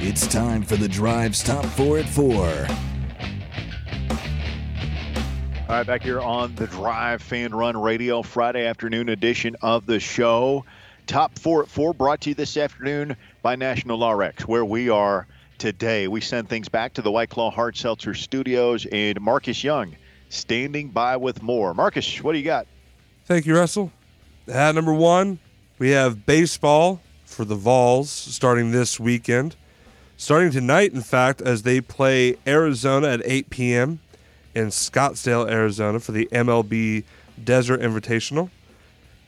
It's time for the Drive's Top 4 at 4. All right, back here on the Drive Fan Run Radio Friday afternoon edition of the show. Top four at four brought to you this afternoon by National RX, where we are today. We send things back to the White Claw Hard Seltzer Studios and Marcus Young standing by with more. Marcus, what do you got? Thank you, Russell. At number one, we have baseball for the Vols starting this weekend. Starting tonight, in fact, as they play Arizona at 8 p.m. in Scottsdale, Arizona for the MLB Desert Invitational.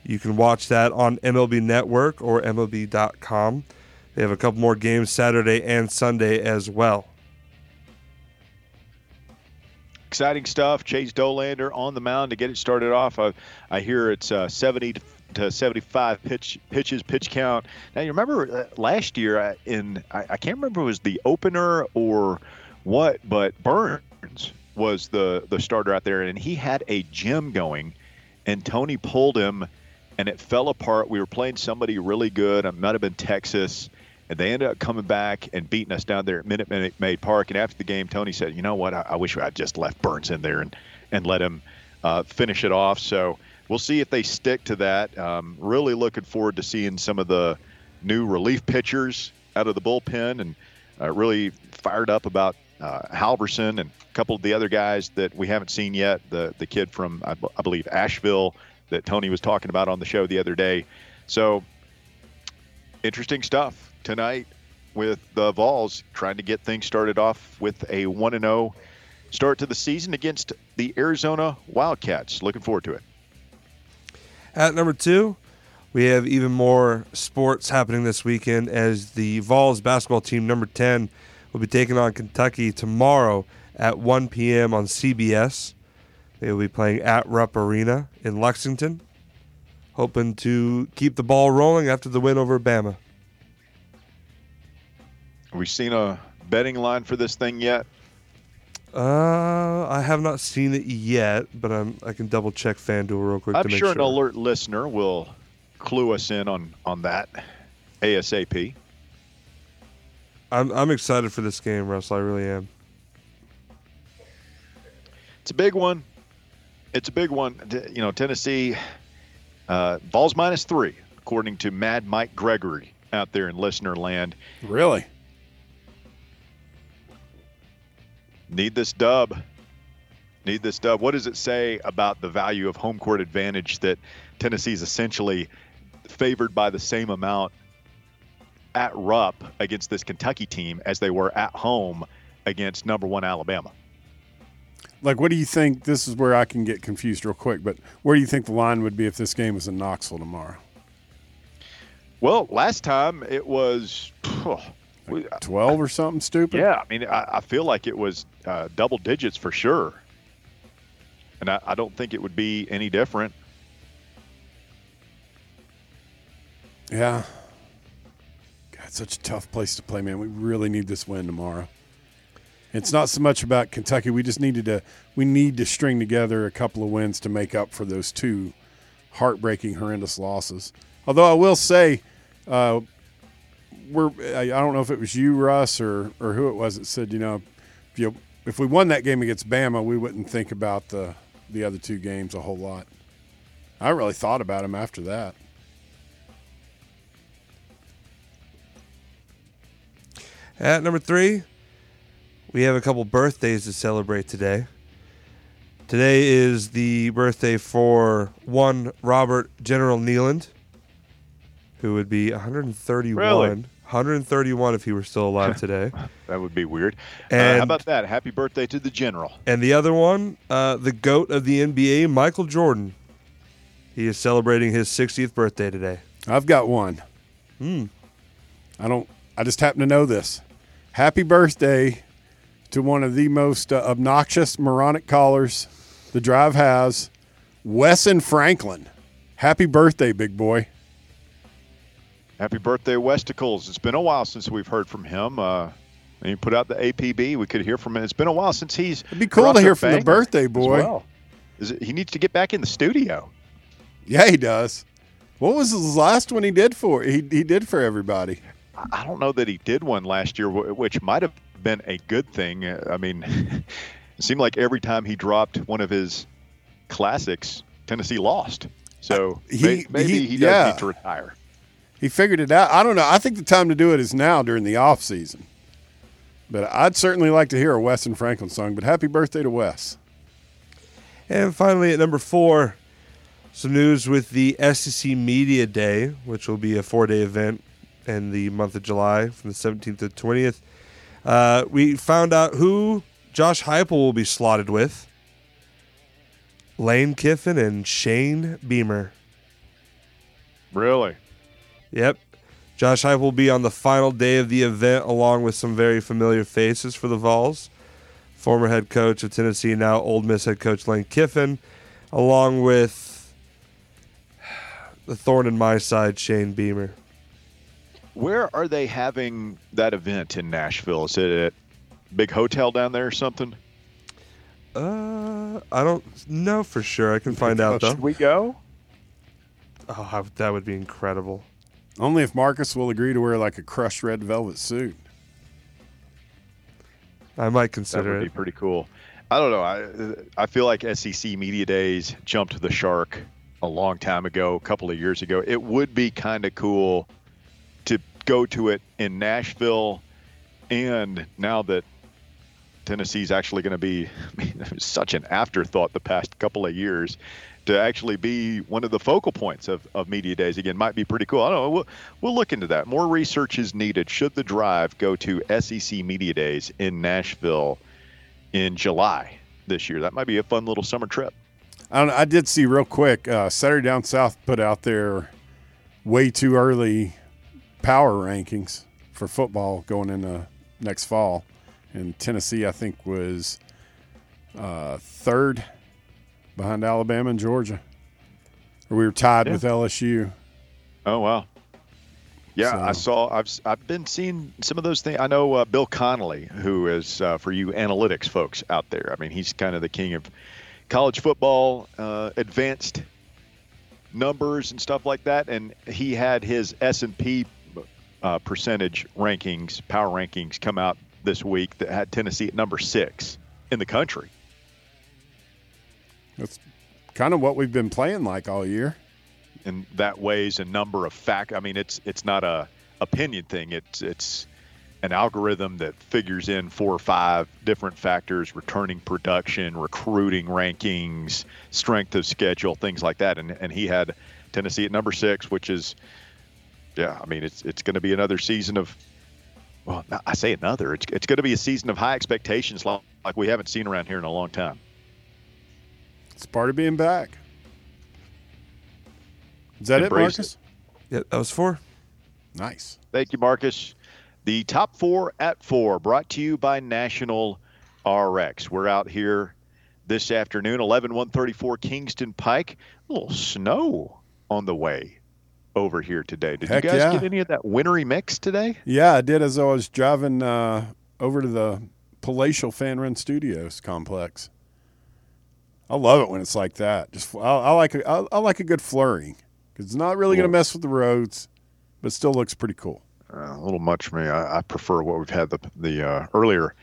You can watch that on MLB Network or MLB.com. They have a couple more games Saturday and Sunday as well. Exciting stuff. Chase Dollander on the mound to get it started off. I, I hear it's uh, 70 to 75 pitch pitches, pitch count. Now you remember uh, last year uh, in I, I can't remember was the opener or what, but Burns was the the starter out there, and he had a gym going, and Tony pulled him, and it fell apart. We were playing somebody really good. It might have been Texas. And they ended up coming back and beating us down there at Minute Maid Park. And after the game, Tony said, "You know what? I, I wish I'd just left Burns in there and and let him uh, finish it off." So we'll see if they stick to that. Um, really looking forward to seeing some of the new relief pitchers out of the bullpen, and uh, really fired up about uh, Halverson and a couple of the other guys that we haven't seen yet. The the kid from I, b- I believe Asheville that Tony was talking about on the show the other day. So interesting stuff tonight with the Vols trying to get things started off with a 1 0 start to the season against the Arizona Wildcats. Looking forward to it. At number two, we have even more sports happening this weekend as the Vols basketball team, number 10, will be taking on Kentucky tomorrow at 1 p.m. on CBS. They will be playing at Rupp Arena in Lexington, hoping to keep the ball rolling after the win over Bama. Have we seen a betting line for this thing yet? Uh, I have not seen it yet, but I'm I can double check FanDuel real quick. I'm to make sure, sure an alert listener will clue us in on on that ASAP. I'm I'm excited for this game, Russell. I really am. It's a big one. It's a big one. You know, Tennessee, uh, Vols minus three, according to Mad Mike Gregory out there in listener land. Really? Need this dub. Need this dub. What does it say about the value of home court advantage that Tennessee's essentially favored by the same amount at Rupp against this Kentucky team as they were at home against number one Alabama? Like, what do you think? This is where I can get confused real quick, but where do you think the line would be if this game was in Knoxville tomorrow? Well, last time it was. we- 12 or something stupid? Yeah, I mean, I, I feel like it was uh, double digits for sure. And I, I don't think it would be any different. Yeah. God, such a tough place to play, man. We really need this win tomorrow. It's not so much about Kentucky. We just needed to we need to string together a couple of wins to make up for those two heartbreaking, horrendous losses. Although I will say, uh, we're I don't know if it was you, Russ, or or who it was that said, you know, if you if we won that game against Bama, we wouldn't think about the the other two games a whole lot. I really thought about them after that. At number three, we have a couple birthdays to celebrate today. Today is the birthday for one Robert General Neyland, who would be 131. Really? 131 if he were still alive today. That would be weird. uh, And- how about that? Happy birthday to the general. and the other one, uh, the GOAT of the NBA, Michael Jordan. He is celebrating his 60th birthday today. I've got one. Hmm. I don't. I just happen to know this. Happy birthday to one of the most uh, obnoxious moronic callers the drive has, Wesson Franklin. Happy birthday, big boy. Happy birthday, Westicles. It's been a while since we've heard from him. Uh, and he put out the APB. We could hear from him. It's been a while since he's. It'd be cool to hear from the birthday boy. well. Is it, he needs to get back in the studio. Yeah, he does. What was his last one he did for? He he did for everybody. I don't know that he did one last year, which might have been a good thing. I mean, it seemed like every time he dropped one of his classics, Tennessee lost. So He- maybe he- he, does yeah. need to retire. He figured it out. I don't know. I think the time to do it is now during the off season. But I'd certainly like to hear a Wes and Franklin song. But happy birthday to Wes. And finally, at number four, some news with the SEC Media Day, which will be a four day event in the month of July from the 17th to 20th. Uh, we found out who Josh Heupel will be slotted with Lane Kiffin and Shane Beamer. Really? Yep. Josh Heupel will be on the final day of the event along with some very familiar faces for the Vols. Former head coach of Tennessee, now Ole Miss head coach Lane Kiffin, along with the thorn in my side, Shane Beamer. Where are they having that event in Nashville? Is it at big hotel down there or something? Uh, I don't know for sure. I can find out though. Should we go? Oh, that would be incredible. Only if Marcus will agree to wear like a crushed red velvet suit. I might consider That consider would be pretty cool. I don't know. I I feel like SEC Media Days jumped the shark a long time ago, a couple of years ago. It would be kind of cool to go to it in Nashville, and now that Tennessee's actually going to be I mean, such an afterthought the past couple of years to actually be one of the focal points of, of media days again might be pretty cool. I don't know. We'll, we'll look into that. More research is needed. Should the drive go to SEC Media Days in Nashville in July this year? That might be a fun little summer trip. I don't I did see real quick. Uh, Saturday Down South put out their way too early power rankings for football going into next fall, and Tennessee I think was uh, third behind Alabama and Georgia. Or we were tied Yeah. with LSU. Oh wow. Yeah, I saw. I've I've been seeing some of those things. I know uh, Bill Connelly, who is uh, for you analytics folks out there. I mean, he's kind of the king of college football, uh, advanced numbers and stuff like that. And he had his S and P uh, percentage rankings, power rankings, come out this week that had Tennessee at number six in the country. That's kind of what we've been playing like all year. and that weighs a number of fact. I mean, it's it's not a opinion thing. It's it's an algorithm that figures in four or five different factors: returning production, recruiting rankings, strength of schedule, things like that. And and he had Tennessee at number six, which is, yeah. I mean, it's it's going to be another season of. Well, I say another. It's it's going to be a season of high expectations, like, like we haven't seen around here in a long time. It's part of being back. Is that Embrace it, Marcus? Yeah, that was four. Nice. Thank you, Marcus. The top four at four, brought to you by National RX. We're out here this afternoon, 11 134 Kingston Pike. A little snow on the way over here today. Did Heck you guys yeah. get any of that wintry mix today? Yeah, I did as I was driving uh, over to the Palatial Fan Run Studios complex. I love it when it's like that. Just I, I like a, I, I like a good flurry because it's not really going to mess with the roads, but still looks pretty cool. Uh, a little much for me. I, I prefer what we've had the the uh, earlier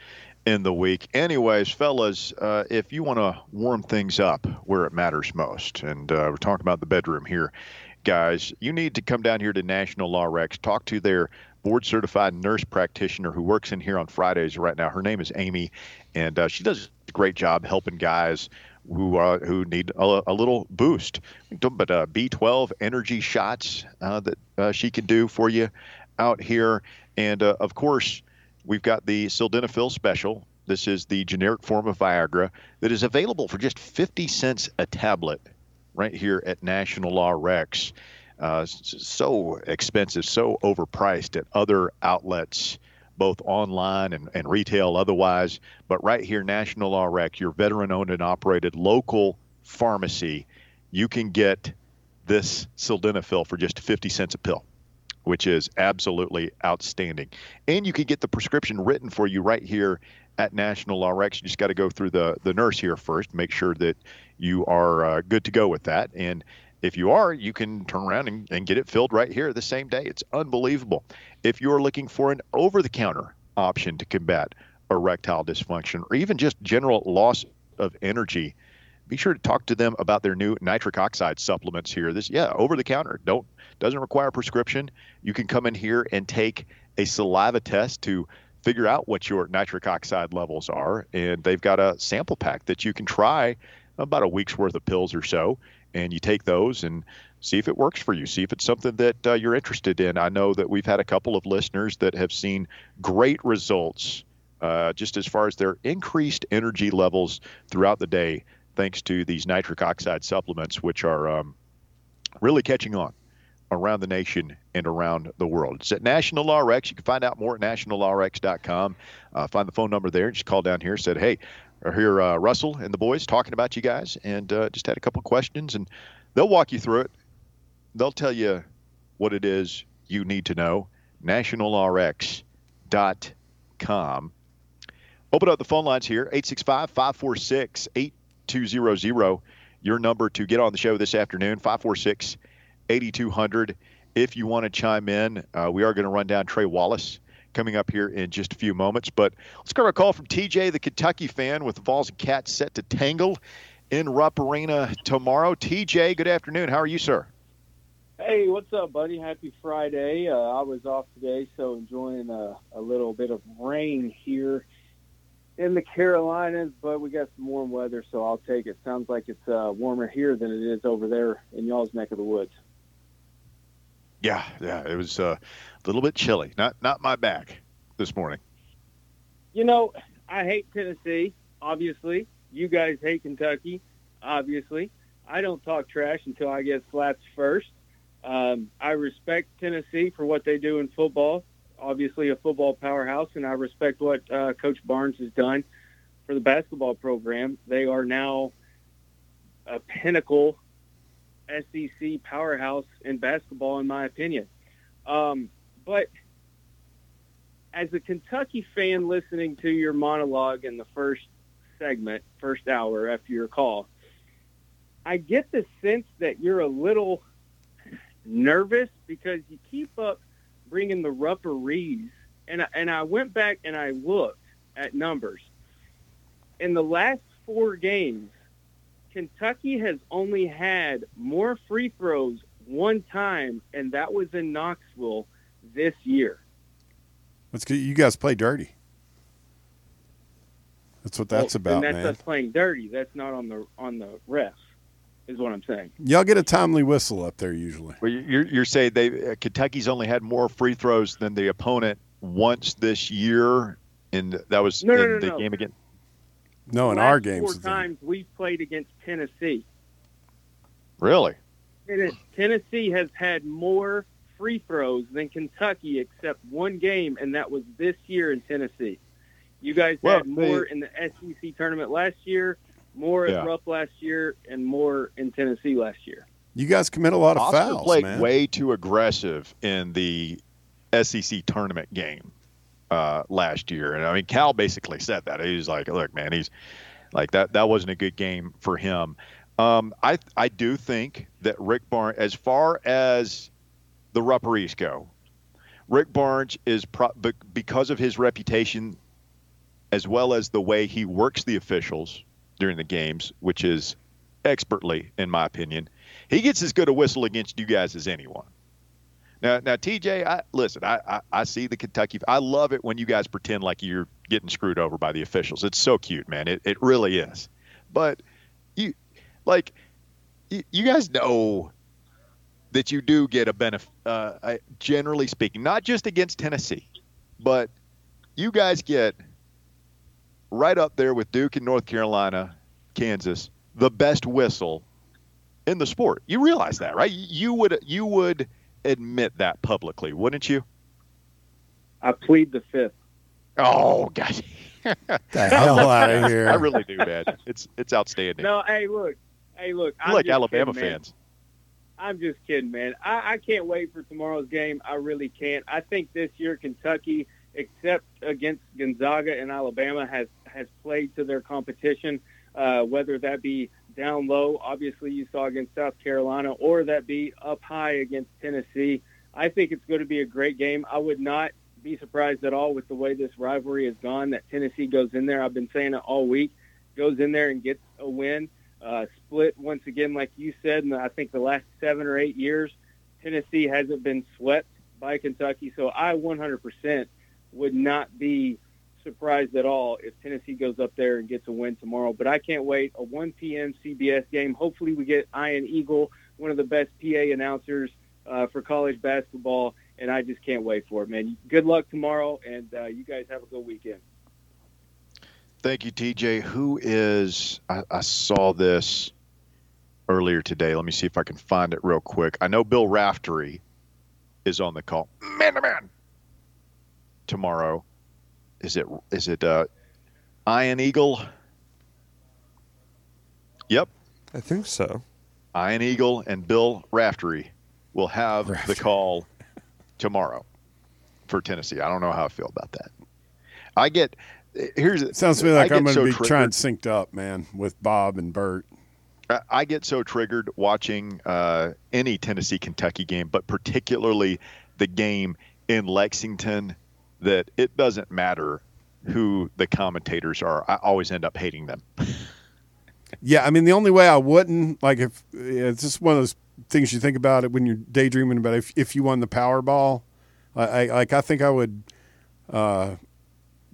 in the week. Anyways, fellas, uh, if you want to warm things up where it matters most, and uh, we're talking about the bedroom here, guys, you need to come down here to National RX, talk to their board certified nurse practitioner who works in here on Fridays right now. Her name is Amy, and uh, she does a great job helping guys who uh, who need a, a little boost. But uh, B12 energy shots uh, that uh, she can do for you out here, and uh, of course we've got the sildenafil special. This is the generic form of Viagra that is available for just 50 cents a tablet right here at National RX. Uh, so expensive, so overpriced at other outlets, both online and, and retail otherwise. But right here, National RX, your veteran owned and operated local pharmacy, you can get this sildenafil for just 50 cents a pill which is absolutely outstanding. And you can get the prescription written for you right here at National RX. You just got to go through the, the nurse here first, make sure that you are uh, good to go with that. And If you are, you can turn around and, and get it filled right here the same day. It's unbelievable. If you're looking for an over the counter option to combat erectile dysfunction or even just general loss of energy, be sure to talk to them about their new nitric oxide supplements here. This, yeah, over the counter. Don't doesn't require prescription. You can come in here and take a saliva test to figure out what your nitric oxide levels are, and they've got a sample pack that you can try about a week's worth of pills or so, and you take those and see if it works for you. See if it's something that uh, you're interested in. I know that we've had a couple of listeners that have seen great results. Uh, just as far as their increased energy levels throughout the day thanks to these nitric oxide supplements, which are um, really catching on around the nation and around the world. It's at National RX. You can find out more at nationalrx.com. Uh, find the phone number there. And just call down here. Said, hey, I hear uh, Russell and the boys talking about you guys, and uh, just had a couple questions, and they'll walk you through it. They'll tell you what it is you need to know. NationalRx.com. Open up the phone lines here 865 546 8200. Your number to get on the show this afternoon, 546 8200. If you want to chime in, uh, we are going to run down Trey Wallace coming up here in just a few moments. But let's grab a call from TJ, the Kentucky fan, with the Vols and Cats set to tangle in Rupp Arena tomorrow. TJ, good afternoon. How are you, sir? Hey, what's up, buddy? Happy Friday. Uh, I was off today, so enjoying a, a little bit of rain here in the Carolinas, but we got some warm weather, so I'll take it. Sounds like it's uh, warmer here than it is over there in y'all's neck of the woods. Yeah, yeah, it was uh, a little bit chilly. Not not my back this morning. You know, I hate Tennessee. Obviously, you guys hate Kentucky. Obviously, I don't talk trash until I get slapped first. Um, I respect Tennessee for what they do in football. Obviously, a football powerhouse, and I respect what uh, Coach Barnes has done for the basketball program. They are now a pinnacle SEC powerhouse in basketball, in my opinion. Um, but as a Kentucky fan listening to your monologue in the first segment, first hour after your call, I get the sense that you're a little nervous because you keep up bringing the referees. And and I went back and I looked at numbers. In the last four games, Kentucky has only had more free throws one time, and that was in Knoxville this year. That's good. You guys play dirty. That's what that's well, about, and that's man. us playing dirty. That's not on the on the refs, is what I'm saying. Y'all get a timely whistle up there usually. Well, you're you're saying they uh, Kentucky's only had more free throws than the opponent once this year, and that was No, no, in no, the no. game again. No, in Last our games. four times we've played against Tennessee. Really? Tennessee has had more free throws than Kentucky, except one game, and that was this year in Tennessee. You guys Well, had more they- in the SEC tournament last year, more Yeah. at Rupp last year, and more in Tennessee last year. You guys commit a lot of Oscar fouls, played man. way too aggressive in the SEC tournament game uh, last year, and I mean Cal basically said that. He was like, "Look, man, he's like that. That wasn't a good game for him." Um, I I do think that Rick Barnes, as far as the referees go, Rick Barnes is pro- because of his reputation, as well as the way he works the officials during the games, which is expertly, in my opinion. He gets as good a whistle against you guys as anyone. Now, now, TJ, I, listen. I, I, I see the Kentucky. I love it when you guys pretend like you're getting screwed over by the officials. It's so cute, man. It, it really is. But you, like, you, guys know that you do get a benefit. Uh, generally speaking, not just against Tennessee, but you guys get right up there with Duke and North Carolina, Kansas, the best whistle in the sport. You realize that, right? You would you would admit that publicly, wouldn't you? I plead the fifth. Oh gosh. the hell out of here. I really do, man. It's it's outstanding. No, hey, look, hey, look. I'm like Alabama kidding, fans. I'm just kidding, man. I, I can't wait for tomorrow's game. I really can't. I think this year Kentucky, except against Gonzaga and Alabama, has has played to their competition. uh, whether that be down low, obviously you saw against South Carolina, or that be up high against Tennessee. I think it's going to be a great game. I would not be surprised at all with the way this rivalry has gone that Tennessee goes in there. I've been saying it all week, goes in there and gets a win. Uh, split once again, like you said, in I think the last seven or eight years, Tennessee hasn't been swept by Kentucky. So I 100% would not be surprised at all if Tennessee goes up there and gets a win tomorrow. But I can't wait. A 1 p.m. CBS game. Hopefully we get Ian Eagle, one of the best PA announcers uh, for college basketball, and I just can't wait for it, man. Good luck tomorrow, and uh, you guys have a good weekend. Thank you, TJ. Who is? I, I saw this earlier today. Let me see if I can find it real quick. I know Bill Raftery is on the call. Man to man. Tomorrow. Is it is it uh Ian Eagle? Yep. I think so. Iron Eagle and Bill Raftery will have Raftery. the call tomorrow for Tennessee. I don't know how I feel about that. I get here's it Sounds to me like I I'm going to so be trying triggered. synced up, man, with Bob and Bert. I- I get so triggered watching uh, any Tennessee Kentucky game, but particularly the game in Lexington, that it doesn't matter who the commentators are. I always end up hating them. Yeah, I mean the only way I wouldn't like if yeah, it's just one of those things you think about it when you're daydreaming about if if you won the Powerball, I, I like I think I would uh,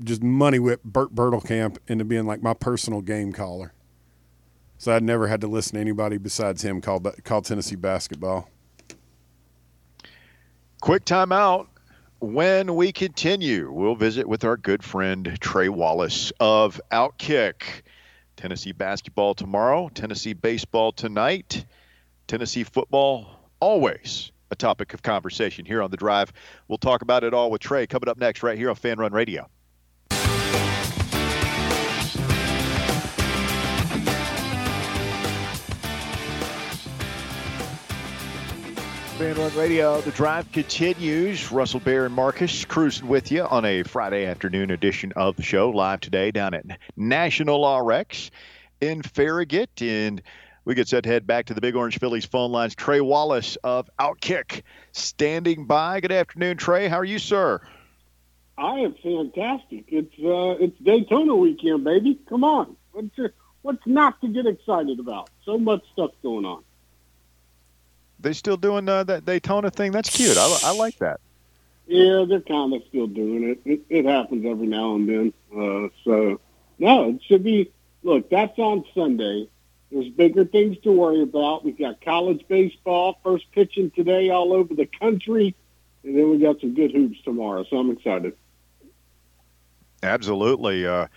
just money whip Bert Bertelkamp into being like my personal game caller. So I'd never had to listen to anybody besides him call call Tennessee basketball. Quick timeout. When we continue, we'll visit with our good friend Trey Wallace of Outkick. Tennessee basketball tomorrow, Tennessee baseball tonight, Tennessee football always a topic of conversation here on the drive. We'll talk about it all with Trey coming up next right here on Fan Run Radio. Radio, the drive continues. Russell Bear and Marcus cruising with you on a Friday afternoon edition of the show, live today down at National RX in Farragut. And we get set to head back to the Big Orange Phillies phone lines. Trey Wallace of Outkick standing by. Good afternoon, Trey. How are you, sir? I am fantastic. It's uh, it's Daytona weekend, baby. Come on, what's your, what's not to get excited about? So much stuff going on. They still doing uh, that Daytona thing? That's cute. I, I like that. Yeah, they're kind of still doing it. It, it happens every now and then. Uh, so no, it should be. Look, that's on Sunday. There's bigger things to worry about. We've got college baseball first pitching today all over the country, and then we got some good hoops tomorrow. So I'm excited. Absolutely. Uh,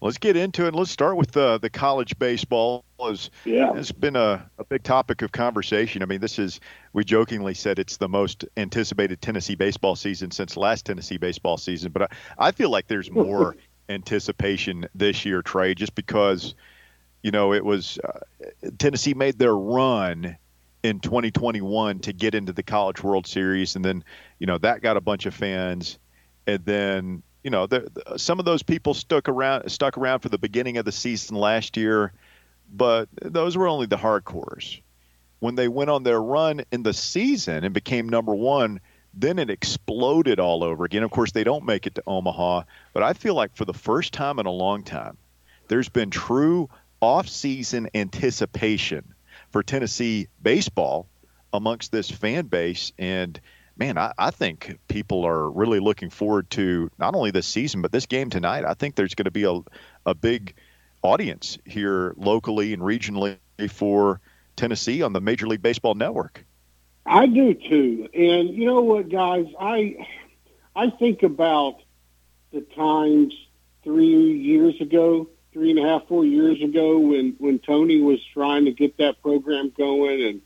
let's get into it. Let's start with uh, the college baseball. As Yeah. It's been a, a big topic of conversation. I mean, this is, we jokingly said it's the most anticipated Tennessee baseball season since last Tennessee baseball season. But I, I feel like there's more anticipation this year, Trey, just because, you know, it was uh, Tennessee made their run in 2021 to get into the College World Series. And then, you know, that got a bunch of fans. And then, you know, the, the, some of those people stuck around, stuck around for the beginning of the season last year but those were only the hardcores. When they went on their run in the season and became number one, then it exploded all over again. Of course, they don't make it to Omaha, but I feel like for the first time in a long time, there's been true off-season anticipation for Tennessee baseball amongst this fan base. And man, I, I think people are really looking forward to not only this season, but this game tonight. I think there's going to be a, a big audience here locally and regionally for Tennessee on the Major League Baseball Network. I do too. And you know what, guys? I I think about the times three years ago, three and a half, four years ago, when when Tony was trying to get that program going and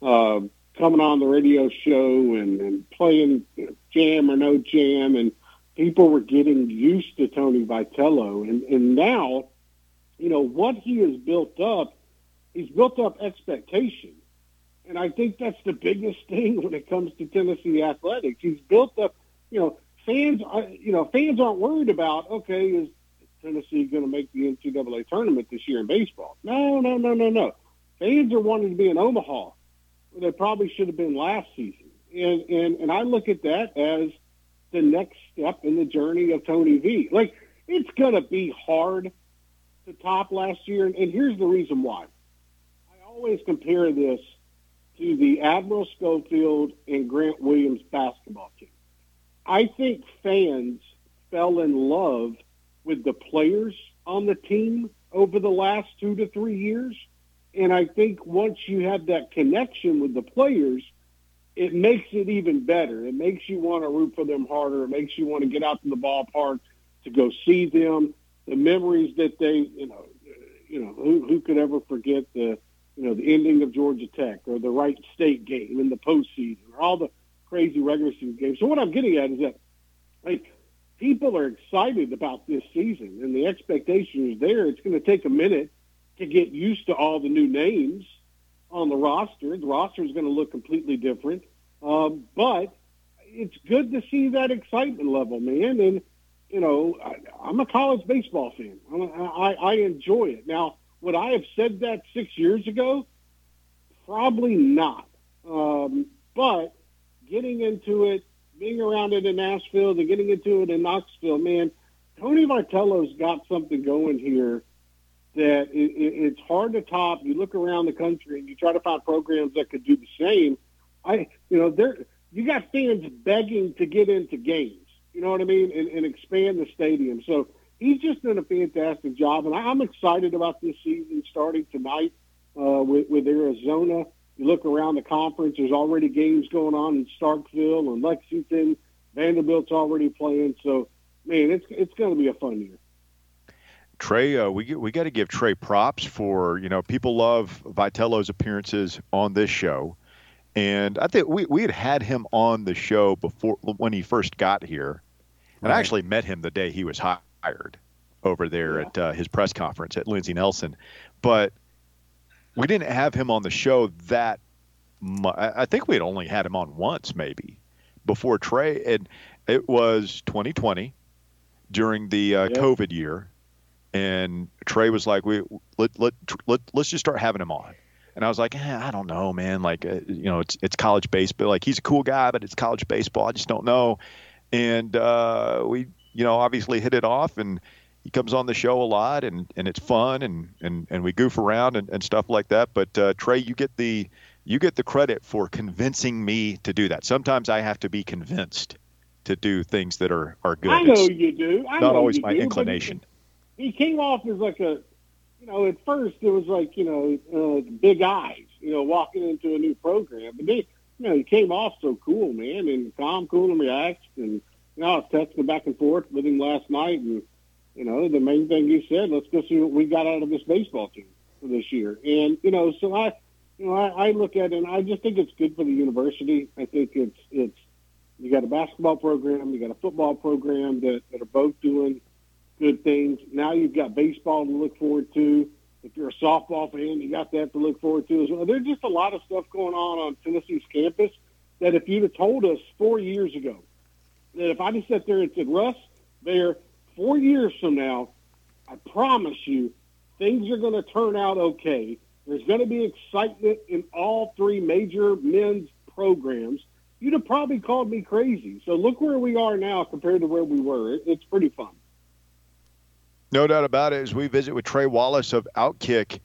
uh, coming on the radio show and, and playing jam or no jam, and people were getting used to Tony Vitello, and and now, you know what he has built up. He's built up expectation. And I think that's the biggest thing when it comes to Tennessee athletics. He's built up, you know, fans, are- you know, fans aren't worried about, okay, is Tennessee going to make the NCAA tournament this year in baseball. No, no, no, no, no. Fans are wanting to be in Omaha. They probably should have been last season. And, and, and I look at that as the next step in the journey of Tony V. Like, it's going to be hard to top last year. And, and here's the reason why. I always compare this to the Admiral Schofield and Grant Williams basketball team. I think fans fell in love with the players on the team over the last two to three years. And I think once you have that connection with the players, it makes it even better. It makes you want to root for them harder. It makes you want to get out to the ballpark to go see them. The memories that they, you know, you know, who, who could ever forget the, you know, the ending of Georgia Tech or the Wright State game in the postseason or all the crazy regular season games. So what I'm getting at is that, like, people are excited about this season, and the expectation is there. It's going to take a minute to get used to all the new names on the roster. The roster is going to look completely different, um, but it's good to see that excitement level, man. And you know, I, I'm a college baseball fan. I, I enjoy it. Now, would I have said that six years ago? Probably not. Um, but getting into it, being around it in Nashville, and getting into it in Knoxville, man, Tony Vitello's got something going here that it, it, it's hard to top. You look around the country and you try to find programs that could do the same. I, you know, there you got fans begging to get into games. You know what I mean, and, and expand the stadium. So he's just done a fantastic job, and I'm excited about this season starting tonight uh, with, with Arizona. You look around the conference, there's already games going on in Starkville and Lexington. Vanderbilt's already playing, so man, it's it's going to be a fun year. Trey, uh, we we got to give Trey props for you know people love Vitello's appearances on this show, and I think we we had had him on the show before when he first got here, and right. I actually met him the day he was hired over there yeah. at uh, his press conference at Lindsey Nelson, but we didn't have him on the show that much. I think we had only had him on once, maybe, before Trey. And it was 2020 during the uh, yep. COVID year. And Trey was like, "We let let let let's just start having him on." And I was like, eh, "I don't know, man. Like, uh, you know, it's it's college baseball. Like, he's a cool guy, but it's college baseball. I just don't know." And uh, we, you know, obviously hit it off, and he comes on the show a lot and, and it's fun and, and, and we goof around and, and stuff like that. But uh, Trey, you get the you get the credit for convincing me to do that. Sometimes I have to be convinced to do things that are, are good. I know it's you do. I not always my do, inclination. He came off as like a, you know, at first it was like you know, uh, big eyes, you know, walking into a new program. But then, you know, he came off so cool, man, and calm, cool, and relaxed. And you know, I was texting back and forth with him last night, and you know, the main thing he said, let's go see what we got out of this baseball team for this year. And, you know, so I, you know, I, I look at it and I just think it's good for the university. I think it's, it's, you got a basketball program, you got a football program that, that are both doing good things. Now you've got baseball to look forward to. If you're a softball fan, you got that to look forward to as well. There's just a lot of stuff going on on Tennessee's campus that if you'd have told us four years ago that if I just sat there and said, Russ, there four years from now, I promise you, things are going to turn out okay. There's going to be excitement in all three major men's programs. You'd have probably called me crazy. So look where we are now compared to where we were. It's pretty fun. No doubt about it. As we visit with Trey Wallace of Outkick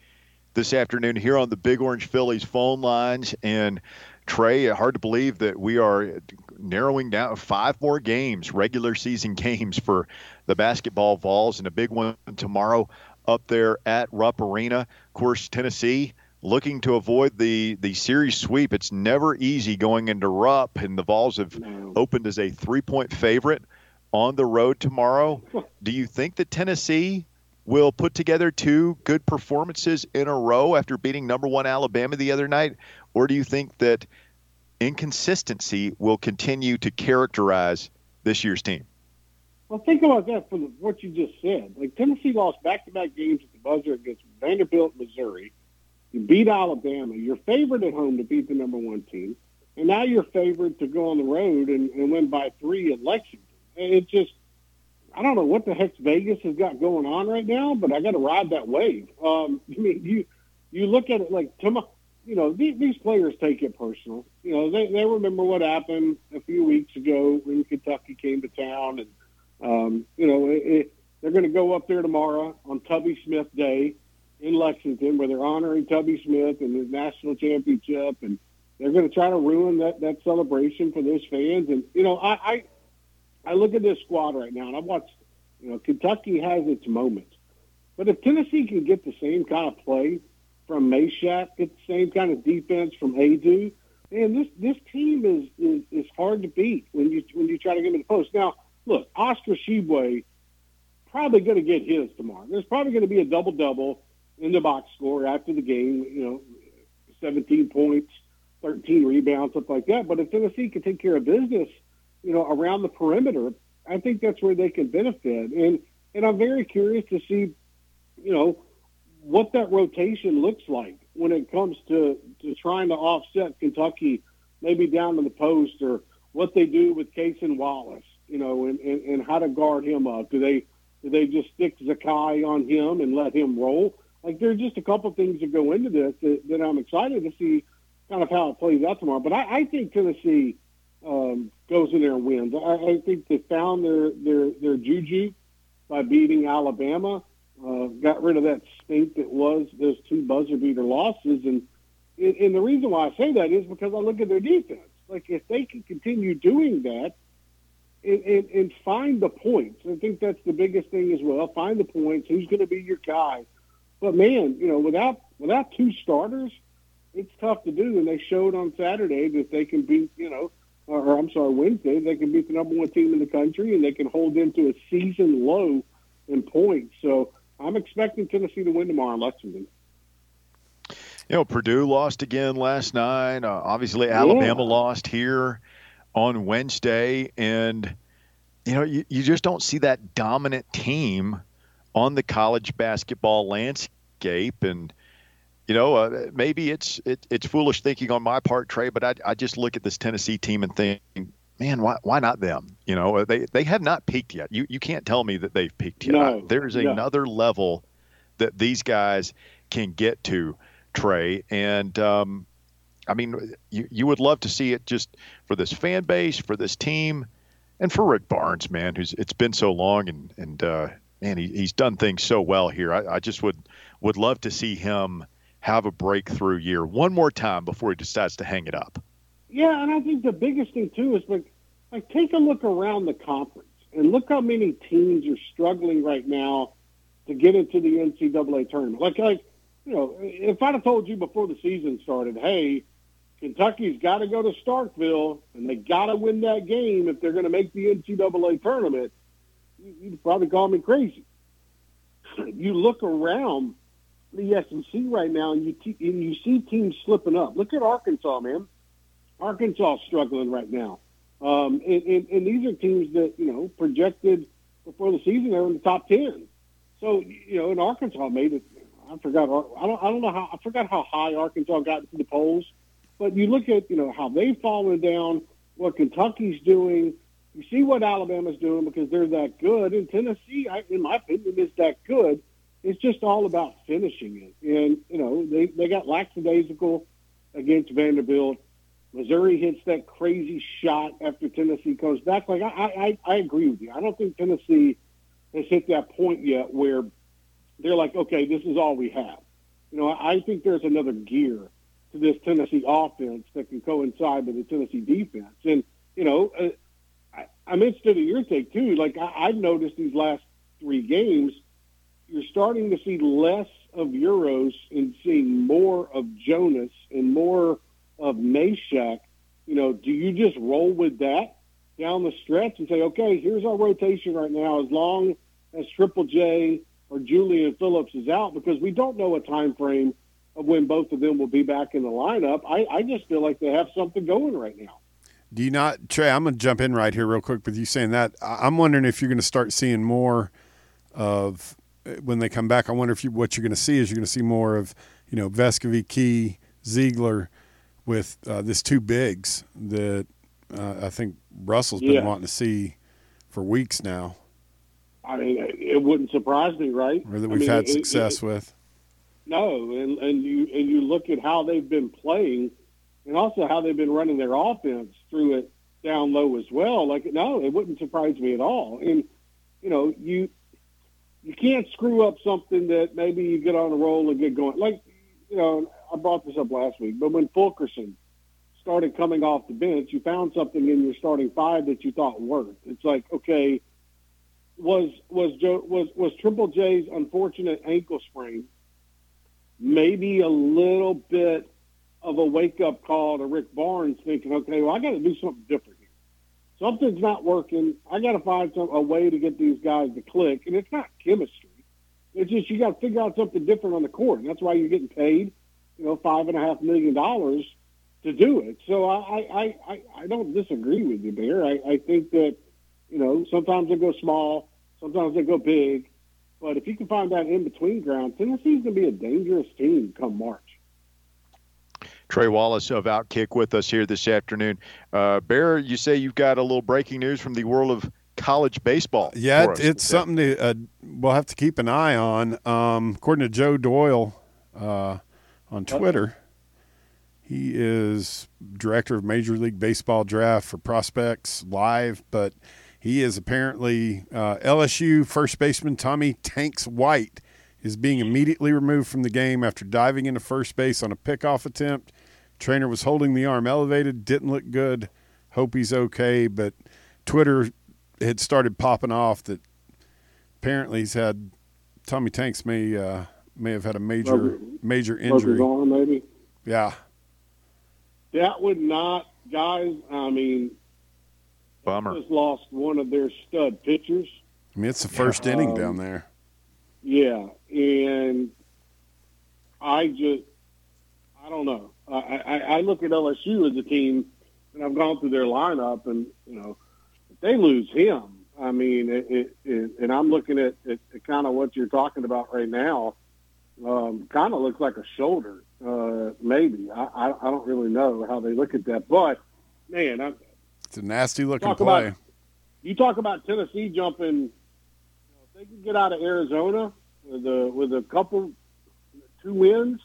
this afternoon here on the Big Orange Phillies phone lines. And Trey, hard to believe that we are narrowing down five more games, regular season games for the basketball Vols, and a big one tomorrow up there at Rupp Arena. Of course, Tennessee looking to avoid the the series sweep. It's never easy going into Rupp, and the Vols have opened as a three point favorite on the road tomorrow. Do you think that Tennessee will put together two good performances in a row after beating number one Alabama the other night, or do you think that inconsistency will continue to characterize this year's team? Well, think about that for what you just said. Like Tennessee lost back-to-back games at the buzzer against Vanderbilt, Missouri. You beat Alabama. You're favored at home to beat the number one team, and now you're favored to go on the road and, and win by three at Lexington. It just, I don't know what the heck Vegas has got going on right now, but I got to ride that wave. Um, I mean, you you look at it like tomorrow. You know, these, these players take it personal. You know, they they remember what happened a few weeks ago when Kentucky came to town, and um, you know, it, it, they're going to go up there tomorrow on Tubby Smith Day in Lexington, where they're honoring Tubby Smith and the national championship, and they're going to try to ruin that that celebration for those fans. And you know, I I, I look at this squad right now, and I've watched. You know, Kentucky has its moments, but if Tennessee can get the same kind of play from Mashack, get the same kind of defense from Aidoo, man, this this team is, is is hard to beat when you when you try to get in the post. Now, look, Oscar Tshiebwe probably going to get his tomorrow. There's probably going to be a double double in the box score after the game. You know, 17 points, 13 rebounds, stuff like that. But if Tennessee can take care of business, you know, around the perimeter, I think that's where they can benefit. And and I'm very curious to see, you know, what that rotation looks like when it comes to, to trying to offset Kentucky, maybe down to the post, or what they do with Cason Wallace, you know, and, and, and how to guard him up. Do they do they just stick Zakai on him and let him roll? Like there's just a couple things that go into this that, that I'm excited to see kind of how it plays out tomorrow. But I, I think Tennessee um, goes in there and wins. I, I think they found their their their juju by beating Alabama. Uh, got rid of that stink that was those two buzzer beater losses, and and the reason why I say that is because I look at their defense. Like if they can continue doing that, and, and, and find the points, I think that's the biggest thing as well. Find the points. Who's going to be your guy? But man, you know, without without two starters, it's tough to do. And they showed on Saturday that they can beat, you know, or, or I'm sorry, Wednesday they can beat the number one team in the country, and they can hold them to a season low in points. So I'm expecting Tennessee to win tomorrow in Lexington. You know, Purdue lost again last night. Uh, obviously, Alabama yeah. lost here on Wednesday, and you know, you, you just don't see that dominant team on the college basketball landscape. And you know, uh, maybe it's it, it's foolish thinking on my part, Trey, but I, I just look at this Tennessee team and think, man, why why not them? You know, they they have not peaked yet. You you can't tell me that they've peaked yet. No, There's no. another level that these guys can get to, Trey, and um, I mean, you you would love to see it just for this fan base, for this team, and for Rick Barnes, man, who's it's been so long and and uh, man, he, he's done things so well here. I, I just would would love to see him have a breakthrough year one more time before he decides to hang it up. Yeah, and I think the biggest thing too is like like take a look around the conference and look how many teams are struggling right now to get into the NCAA tournament. Like like you know, if I'd have told you before the season started, hey, Kentucky's got to go to Starkville and they got to win that game if they're going to make the NCAA tournament, you'd probably call me crazy. You look around the SEC right now, and you te- and you see teams slipping up. Look at Arkansas, man. Arkansas struggling right now, um, and, and, and these are teams that you know projected before the season they were in the top ten. So you know, and Arkansas made it. I forgot. I don't. I don't know how. I forgot how high Arkansas got into the polls. But you look at you know how they've fallen down, what Kentucky's doing. You see what Alabama's doing because they're that good, and Tennessee, I, in my opinion, is that good. Just all about finishing it, and you know they they got lackadaisical against Vanderbilt. Missouri hits that crazy shot after Tennessee comes back. Like I, I, I agree with you. I don't think Tennessee has hit that point yet where they're like, okay, this is all we have. You know, I think there's another gear to this Tennessee offense that can coincide with the Tennessee defense. And you know, uh, I, I'm interested in your take too. Like I, I've noticed these last three games, you're starting to see less of Uros and seeing more of Jonas and more of Mashack. You know, do you just roll with that down the stretch and say, okay, here's our rotation right now, as long as Triple J or Julian Phillips is out, because we don't know a time frame of when both of them will be back in the lineup. I, I just feel like they have something going right now. Do you not, Trey? I'm going to jump in right here real quick with you saying that. I'm wondering if you're going to start seeing more of when they come back. I wonder if you, what you're going to see is you're going to see more of you know Vescovi, Key, Zeigler with uh, this two bigs that uh, I think Russell's been Yeah. wanting to see for weeks now. I mean, it wouldn't surprise me, right? or that we've mean, had it- it- success with. No, and and you and you look at how they've been playing, and also how they've been running their offense through it down low as well. Like no, it wouldn't surprise me at all. And you know, you you can't screw up something that maybe you get on a roll and get going. Like you know, I brought this up last week, but when Fulkerson started coming off the bench, you found something in your starting five that you thought worked. It's like okay. Was was Joe was was Triple J's unfortunate ankle sprain maybe a little bit of a wake up call to Rick Barnes thinking, okay, well, I got to do something different. Something's not working. I got to find some a way to get these guys to click. And it's not chemistry. It's just you got to figure out something different on the court. And that's why you're getting paid, you know, five and a half million dollars to do it. So I, I, I, I don't disagree with you, Bear. I, I think that, you know, sometimes they go small, sometimes they go big. But if you can find that in between ground, Tennessee's going to be a dangerous team come March. Trey Wallace of Outkick with us here this afternoon. Uh, Bear, you say you've got a little breaking news from the world of college baseball. Yeah, for it, us. it's something to uh, we'll have to keep an eye on. Um, according to Joe Doyle uh, on Twitter, he is director of Major League Baseball draft for Prospects Live, but he is apparently uh, LSU first baseman Tommy Tanks White is being immediately removed from the game after diving into first base on a pickoff attempt. Trainer was holding the arm elevated, didn't look good. Hope he's okay, but Twitter had started popping off that apparently he's had Tommy Tanks may uh, may have had a major Broke- major Broke his injury. arm, maybe. Yeah, That would not, guys. I mean, Bummer. just lost one of their stud pitchers. I mean it's the first inning Um, down there. Yeah, and I just, I don't know. I, I, I look at LSU as a team, and I've gone through their lineup, and you know, if they lose him, I mean, it, it, it, and I'm looking at, at, at kind of what you're talking about right now. Um, kind of looks like a shoulder, uh, maybe. I, I, I don't really know how they look at that, but man, I, It's a nasty looking play. about- you talk about Tennessee jumping. You know, if they can get out of Arizona with a with a couple, two wins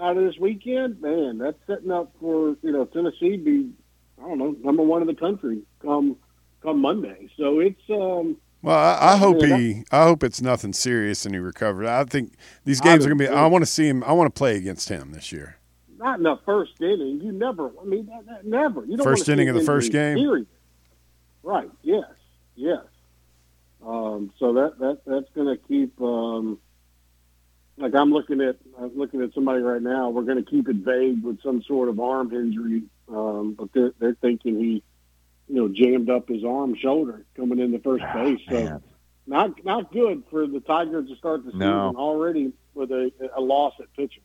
out of this weekend, man, that's setting up for you know Tennessee be I don't know number one in the country come come Monday. So it's um Well, I, I hope Yeah, he. I hope it's nothing serious and he recovered. I think these games are going to be. I want to see him. I want to play against him this year. not in the first inning. You never. I mean, that, that, never. You don't First inning of the first game? Period. Right. Yes. Yes. Um, so that that that's going to keep. Um, like I'm looking at I'm looking at somebody right now. We're going to keep it vague with some sort of arm injury, um, but they're they're thinking he, you know, jammed up his arm shoulder coming in the first base. So Man. not not good for the Tigers to start the season No. already with a, a loss at pitching.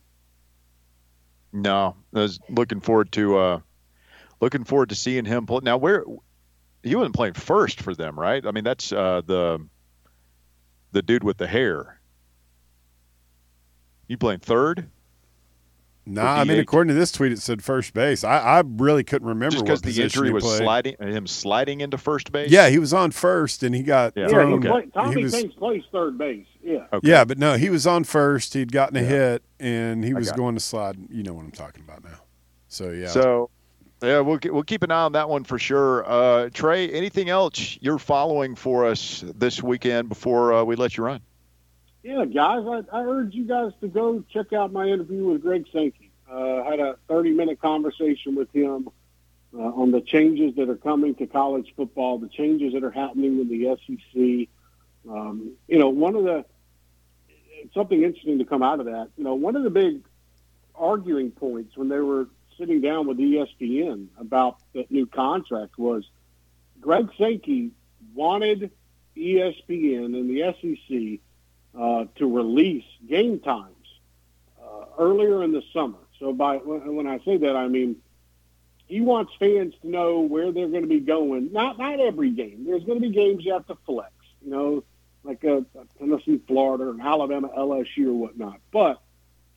No, I was looking forward to uh, looking forward to seeing him play. Now, where he wasn't playing first for them, right? I mean, that's uh, the the dude with the hair. You playing third? Nah, I mean, according to this tweet, it said first base. I, I really couldn't remember because the injury he was played. sliding, him sliding into first base. Yeah, he was on first and he got Yeah. Yeah, thrown. he okay. Tommy He was- Tanks plays third base. Yeah. Okay. Yeah, but no, he was on first. He'd gotten a Yeah. hit and he was got it. going to slide. You know what I'm talking about now. So yeah. So, yeah, we'll we'll keep an eye on that one for sure. Uh, Trey, anything else you're following for us this weekend before uh, we let you run? Yeah, guys, I, I urge you guys to go check out my interview with Greg Sankey. Uh, had a 30 minute conversation with him uh, on the changes that are coming to college football, the changes that are happening in the SEC. Um, you know, one of the something interesting to come out of that. You know, one of the big arguing points when they were sitting down with ESPN about that new contract was Greg Sankey wanted ESPN and the SEC uh, to release game times uh, earlier in the summer. So by when I say that, I mean he wants fans to know where they're going to be going. Not not every game. There's going to be games you have to flex. You know, like a, Tennessee, Florida, or Alabama, LSU, or whatnot. But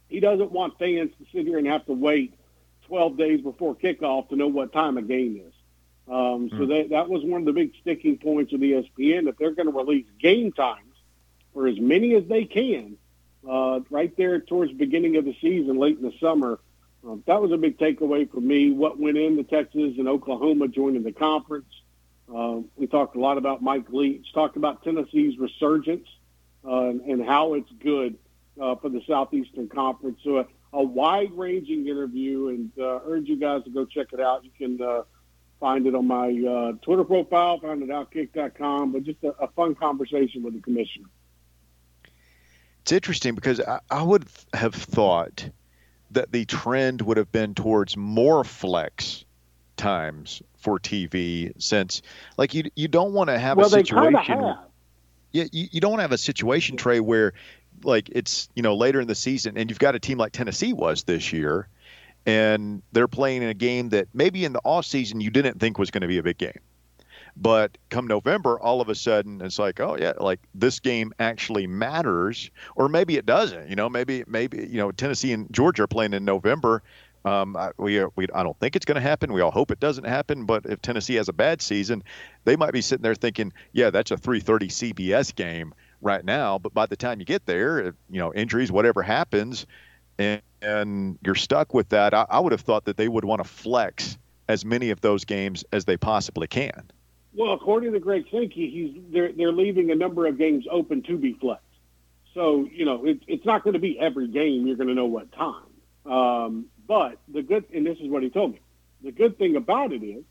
he doesn't want fans to sit here and have to wait 12 days before kickoff to know what time a game is. Um, so that that was one of the big sticking points of ESPN that they're going to release game times for as many as they can uh, right there towards the beginning of the season, late in the summer. Um, that was a big takeaway for me. What went into Texas and Oklahoma joining the conference. Uh, we talked a lot about Mike Leach, talked about Tennessee's resurgence uh, and how it's good uh, for the Southeastern Conference. So a, a wide-ranging interview, and uh, urge you guys to go check it out. You can uh, find it on my uh, Twitter profile, find it outkick.com, but just a, a fun conversation with the commissioner. It's interesting because I, I would have thought that the trend would have been towards more flex times for TV since like you you don't want to have well, a situation have. yeah you, you don't want to have a situation Trey where like it's you know later in the season and you've got a team like Tennessee was this year and they're playing in a game that maybe in the off season you didn't think was going to be a big game but come November, all of a sudden it's like, oh yeah, like this game actually matters, or maybe it doesn't. You know, maybe maybe you know Tennessee and Georgia are playing in November. Um, I, we, we I don't think it's going to happen. We all hope it doesn't happen. But if Tennessee has a bad season, they might be sitting there thinking, yeah, that's a 3:30 CBS game right now. But by the time you get there, if, you know, injuries, whatever happens, and, and you're stuck with that, I, I would have thought that they would want to flex as many of those games as they possibly can. Well, according to Greg Sankey, he's they're they're leaving a number of games open to be flexed. So you know it, it's not going to be every game you're going to know what time. Um, but the good and this is what he told me. The good thing about it is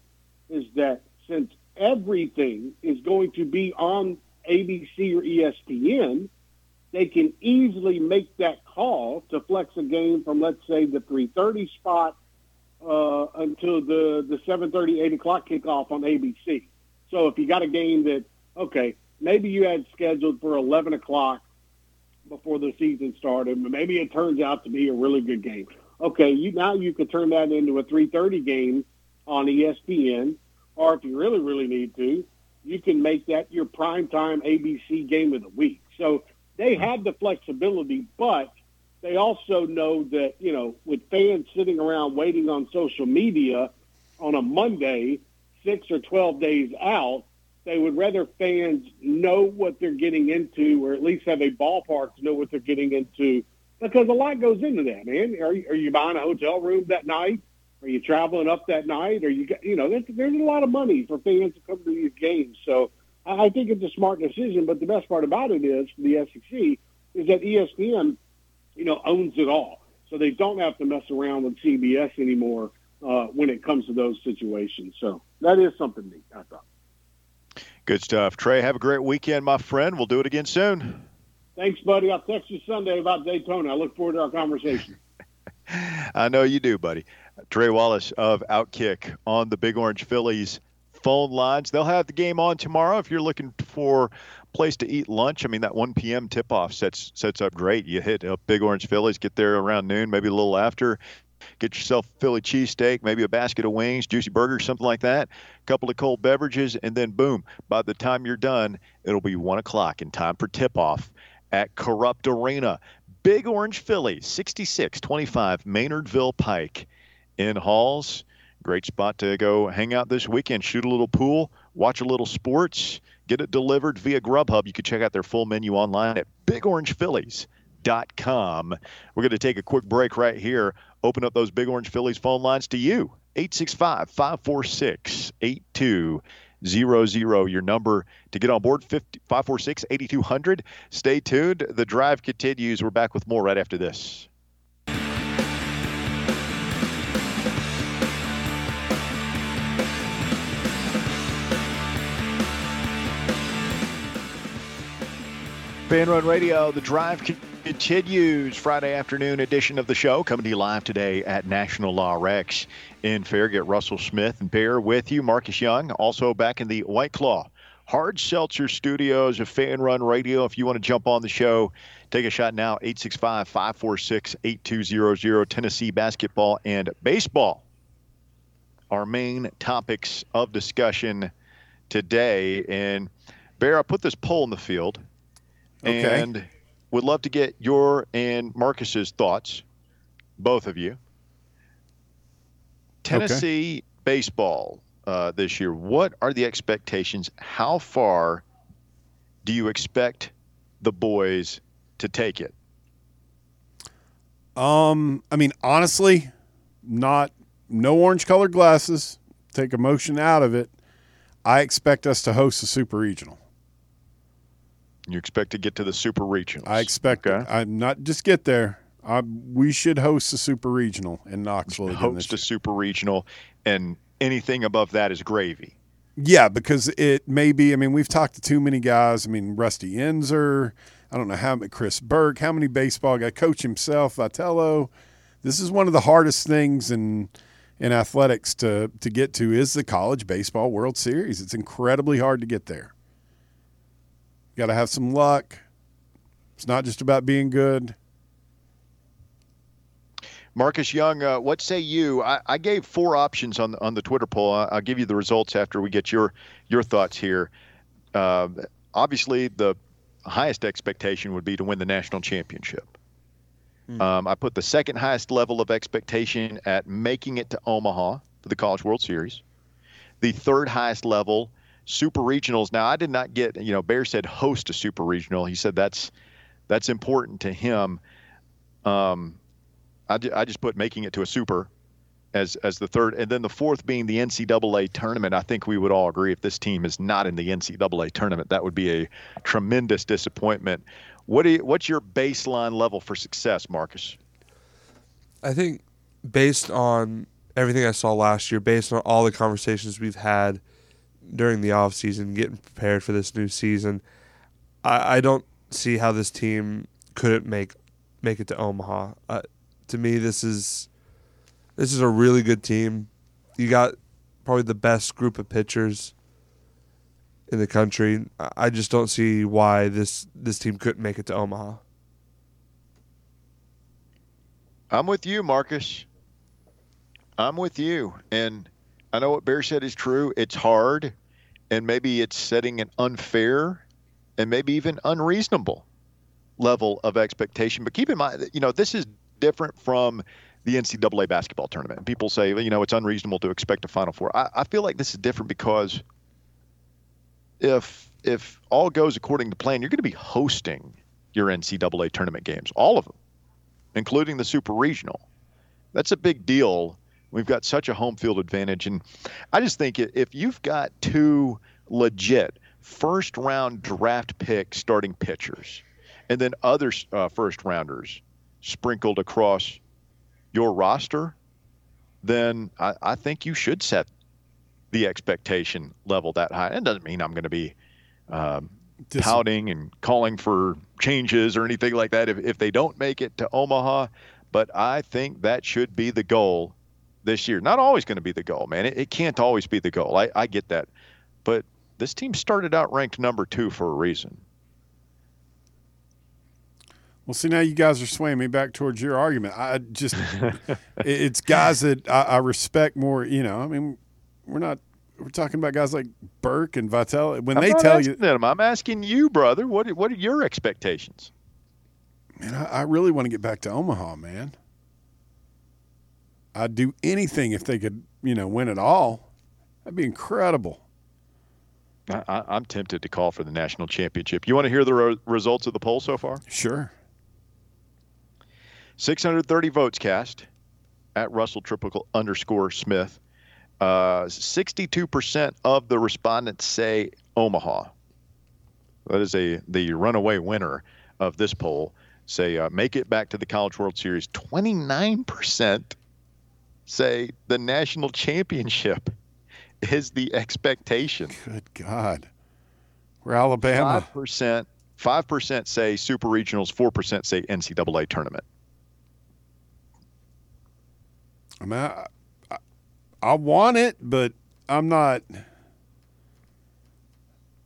is that since everything is going to be on ABC or ESPN, they can easily make that call to flex a game from let's say the 3:30 spot uh, until the the 7:30 8 o'clock kickoff on ABC. So if you got a game that, okay, maybe you had scheduled for 11 o'clock before the season started, but maybe it turns out to be a really good game. Okay, you now you could turn that into a 3:30 game on ESPN, or if you really really need to, you can make that your primetime ABC game of the week. So they mm-hmm. have the flexibility, but they also know that you know with fans sitting around waiting on social media on a Monday six or 12 days out, they would rather fans know what they're getting into or at least have a ballpark to know what they're getting into because a lot goes into that, man. Are you, are you buying a hotel room that night? Are you traveling up that night? Or you you know, there's, there's a lot of money for fans to come to these games. So I think it's a smart decision. But the best part about it is the SEC is that ESPN, you know, owns it all. So they don't have to mess around with CBS anymore uh, when it comes to those situations. So that is something neat, I thought. Good stuff. Trey, have a great weekend, my friend. We'll do it again soon. Thanks, buddy. I'll text you Sunday about Daytona. I look forward to our conversation. I know you do, buddy. Trey Wallace of Outkick on the Big Orange Phillies phone lines. They'll have the game on tomorrow if you're looking for place to eat lunch. I mean, that 1 p.m. tip-off sets sets up great. You hit up Big Orange Phillies, get there around noon, maybe a little after. Get yourself a Philly cheesesteak, maybe a basket of wings, juicy burgers, something like that. A couple of cold beverages, and then boom, by the time you're done, it'll be 1 o'clock in time for tip-off at Rupp Arena. Big Orange Phillies, 6625 Maynardville Pike in Halls. Great spot to go hang out this weekend, shoot a little pool, watch a little sports, get it delivered via Grubhub. You can check out their full menu online at bigorangephillies.com. We're going to take a quick break right here. Open up those Big Orange Phillies phone lines to you. 865 546 8200. Your number to get on board 546 8200. Stay tuned. The drive continues. We're back with more right after this. Fan Run Radio, the drive continues. Friday afternoon edition of the show coming to you live today at National RX in Farragut. Russell Smith and Bear with you. Marcus Young also back in the White Claw Hard Seltzer Studios of Fan Run Radio. If you want to jump on the show, take a shot now 865 546 8200. Tennessee basketball and baseball. Our main topics of discussion today. And Bear, I put this poll in the field. Okay. And would love to get your and Marcus's thoughts, both of you. Tennessee baseball. uh, this year. What are the expectations? How far do you expect the boys to take it? Um, I mean, honestly, not no orange colored glasses. Take emotion out of it. I expect us to host a super regional. You expect to get to the super regionals. I expect Okay. I'm not just get there. I, we should host a super regional in Knoxville host a year. super regional, and anything above that is gravy. Yeah, because it may be. I mean, we've talked to too many guys. I mean, Rusty Enzer. I don't know how many. Chris Burke. How many baseball guy? Coach himself, Vitello. This is one of the hardest things in in athletics to to get to is the college baseball World Series. It's incredibly hard to get there. Got to have some luck. It's not just about being good. Marcus Young, uh, what say you? I, I gave four options on the, on the Twitter poll. I, I'll give you the results after we get your your thoughts here. Uh, obviously, the highest expectation would be to win the national championship. Um, I put the second highest level of expectation at making it to Omaha for the College World Series. The third highest level, super regionals. Now, I did not get. You know, Bear said host a super regional. He said that's that's important to him. Um, I, I just put making it to a super as as the third, and then the fourth being the NCAA tournament. I think we would all agree if this team is not in the NCAA tournament, that would be a tremendous disappointment. What do you, what's your baseline level for success, Marcus? I think based on everything I saw last year, based on all the conversations we've had during the off season, getting prepared for this new season, I, I don't see how this team couldn't make make it to Omaha. Uh, to me, this is this is a really good team. You got probably the best group of pitchers in the country. I- I just don't see why this this team couldn't make it to Omaha. I'm with you, Marcus. I'm with you. And I know what Bear said is true. It's hard, and maybe it's setting an unfair and maybe even unreasonable level of expectation. But keep in mind, that, you know, this is different from the NCAA basketball tournament. People say, you know, it's unreasonable to expect a Final Four. I, I feel like this is different because if if all goes according to plan, you're going to be hosting your NCAA tournament games, all of them including the super regional. That's a big deal. We've got such a home field advantage. And I just think if you've got two legit first round draft pick starting pitchers and then other uh, first rounders sprinkled across your roster, then I, I think you should set the expectation level that high. It doesn't mean I'm going to be um, touting and calling for changes or anything like that if, if they don't make it to Omaha. But I think that should be the goal this year. Not always going to be the goal, man. It, it can't always be the goal. I, I get that. But this team started out ranked number two for a reason. Well, see, now you guys are swaying me back towards your argument. I just, it- it's guys that I, I respect more. You know, I mean, we're not, we're talking about guys like Burke and Vitello. When I'm they not tell you, them. I'm asking you, brother. What what are your expectations? man, I, I really want to get back to Omaha, man. I'd do anything if they could, you know, win it all. That'd be incredible. I, I'm tempted to call for the national championship. You want to hear the ro- results of the poll so far? Sure. 630 votes cast at Russell triple underscore Smith. Uh, 62% of the respondents say Omaha. That is a the runaway winner of this poll. Say uh, make it back to the College World Series. 29% say the national championship is the expectation. Good God. We're Alabama. Five percent, five percent say super regionals. Four percent say NCAA tournament. I mean, I, I, I want it, but I'm not.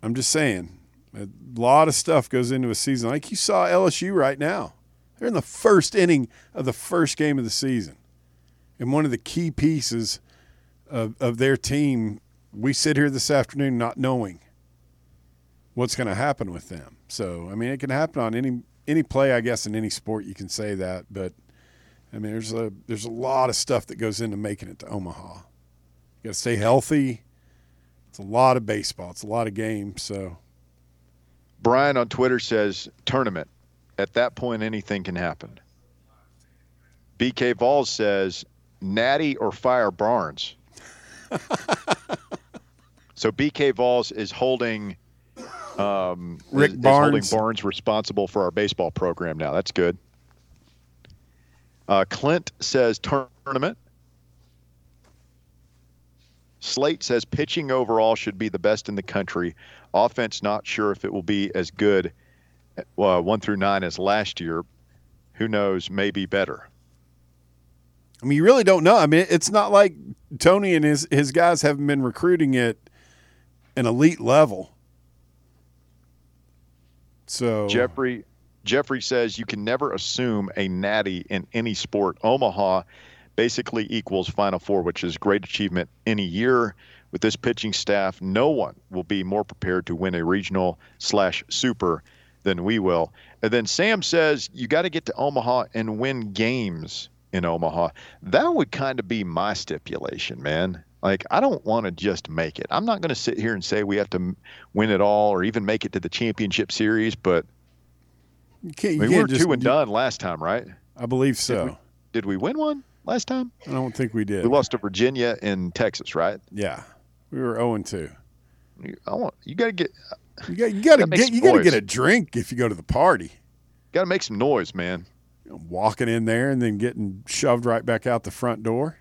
I'm just saying, a lot of stuff goes into a season. Like you saw LSU right now. They're in the first inning of the first game of the season. And one of the key pieces of, of their team, we sit here this afternoon not knowing what's going to happen with them. So, I mean, it can happen on any any play, I guess, in any sport. You can say that, but I mean, there's a there's a lot of stuff that goes into making it to Omaha. You got to stay healthy. It's a lot of baseball. It's a lot of games. So Brian on Twitter says tournament. At that point, anything can happen. BK Vols says Natty or fire Barnes. so BK Vols is holding um, Rick is, is holding Barnes. Barnes responsible for our baseball program now. That's good. Uh, Clint says tournament. Slate says pitching overall should be the best in the country. Offense, not sure if it will be as good, uh, one through nine, as last year. Who knows? Maybe better. I mean, you really don't know. I mean, it's not like Tony and his his guys haven't been recruiting at an elite level. So Jeffrey Jeffrey says you can never assume a natty in any sport. Omaha basically equals Final Four, which is great achievement any year. With this pitching staff, no one will be more prepared to win a regional slash super than we will. And then Sam says you got to get to Omaha and win games in Omaha. That would kind of be my stipulation, man. Like I don't want to just make it. I'm not going to sit here and say we have to win it all or even make it to the championship series, but you can't, you I mean, we were just, two and done last time, right? I believe so. Did we win one last time? I don't think we did. We lost to Virginia in Texas, right? Yeah, we were zero and two. You, I want you got to get You got you got to get you got to get a drink if you go to the party. got to make some noise, man. Walking in there and then getting shoved right back out the front door.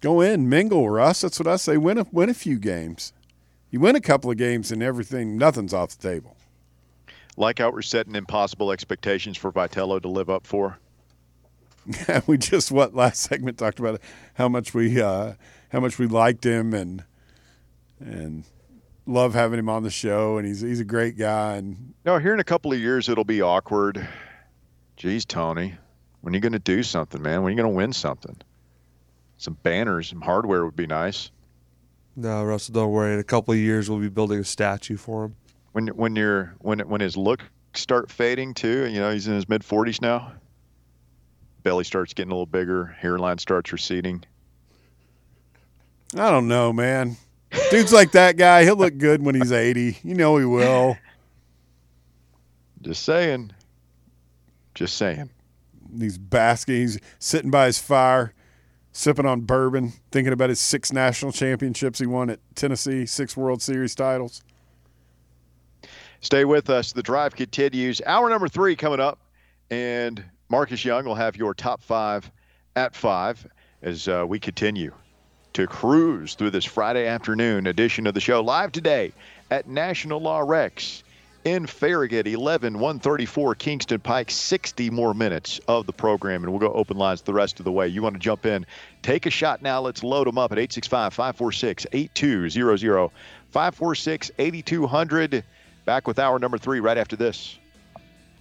Go in, mingle, Russ. That's what I say. Win a win a few games. You win a couple of games and everything, nothing's off the table. Like how we're setting impossible expectations for Vitello to live up for. Yeah, we just what last segment talked about how much we uh, how much we liked him and and love having him on the show and he's he's a great guy and No, here in a couple of years it'll be awkward. Geez, Tony, when are you going to do something, man? When are you going to win something? Some banners, some hardware would be nice. No, Russell, don't worry. In a couple of years, we'll be building a statue for him. When when you're when when his look start fading too, you know he's in his mid 40s now. Belly starts getting a little bigger, hairline starts receding. I don't know, man. Dudes like that guy, he'll look good when he's 80. You know he will. Just saying. Just saying. He's basking, he's sitting by his fire, sipping on bourbon, thinking about his six national championships he won at Tennessee, six World Series titles. Stay with us. The drive continues. Hour number three coming up, and Marcus Young will have your top five at five as uh, we continue to cruise through this Friday afternoon edition of the show live today at National RX in Farragut, 11 134 Kingston Pike. 60 more minutes of the program, and we'll go open lines the rest of the way. You want to jump in? Take a shot now. Let's load them up at 865 546 8200 546 8200. Back with hour number three right after this.